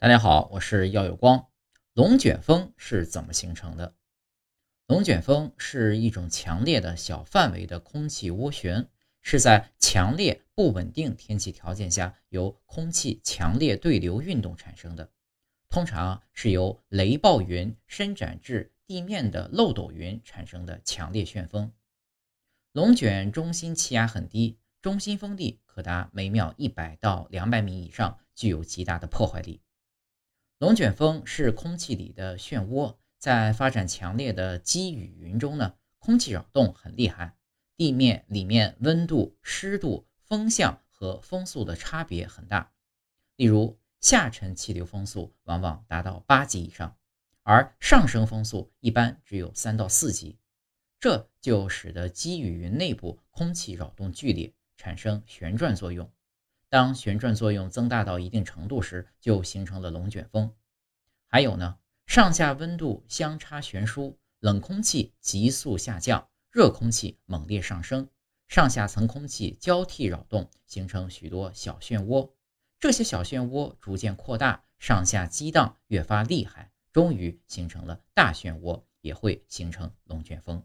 大家好，我是耀有光。龙卷风是怎么形成的？龙卷风是一种强烈的小范围的空气涡旋，是在强烈不稳定天气条件下由空气强烈对流运动产生的。通常是由雷暴云伸展至地面的漏斗云产生的强烈旋风。龙卷中心气压很低，中心风力可达每秒一百到两百米以上，具有极大的破坏力。龙卷风是空气里的漩涡，在发展强烈的积雨云中呢，空气扰动很厉害，地面里面温度、湿度、风向和风速的差别很大。例如，下沉气流风速往往达到八级以上，而上升风速一般只有三到四级，这就使得积雨云内部空气扰动剧烈，产生旋转作用。当旋转作用增大到一定程度时，就形成了龙卷风。还有呢，上下温度相差悬殊，冷空气急速下降，热空气猛烈上升，上下层空气交替扰动，形成许多小漩涡。这些小漩涡逐渐扩大，上下激荡越发厉害，终于形成了大漩涡，也会形成龙卷风。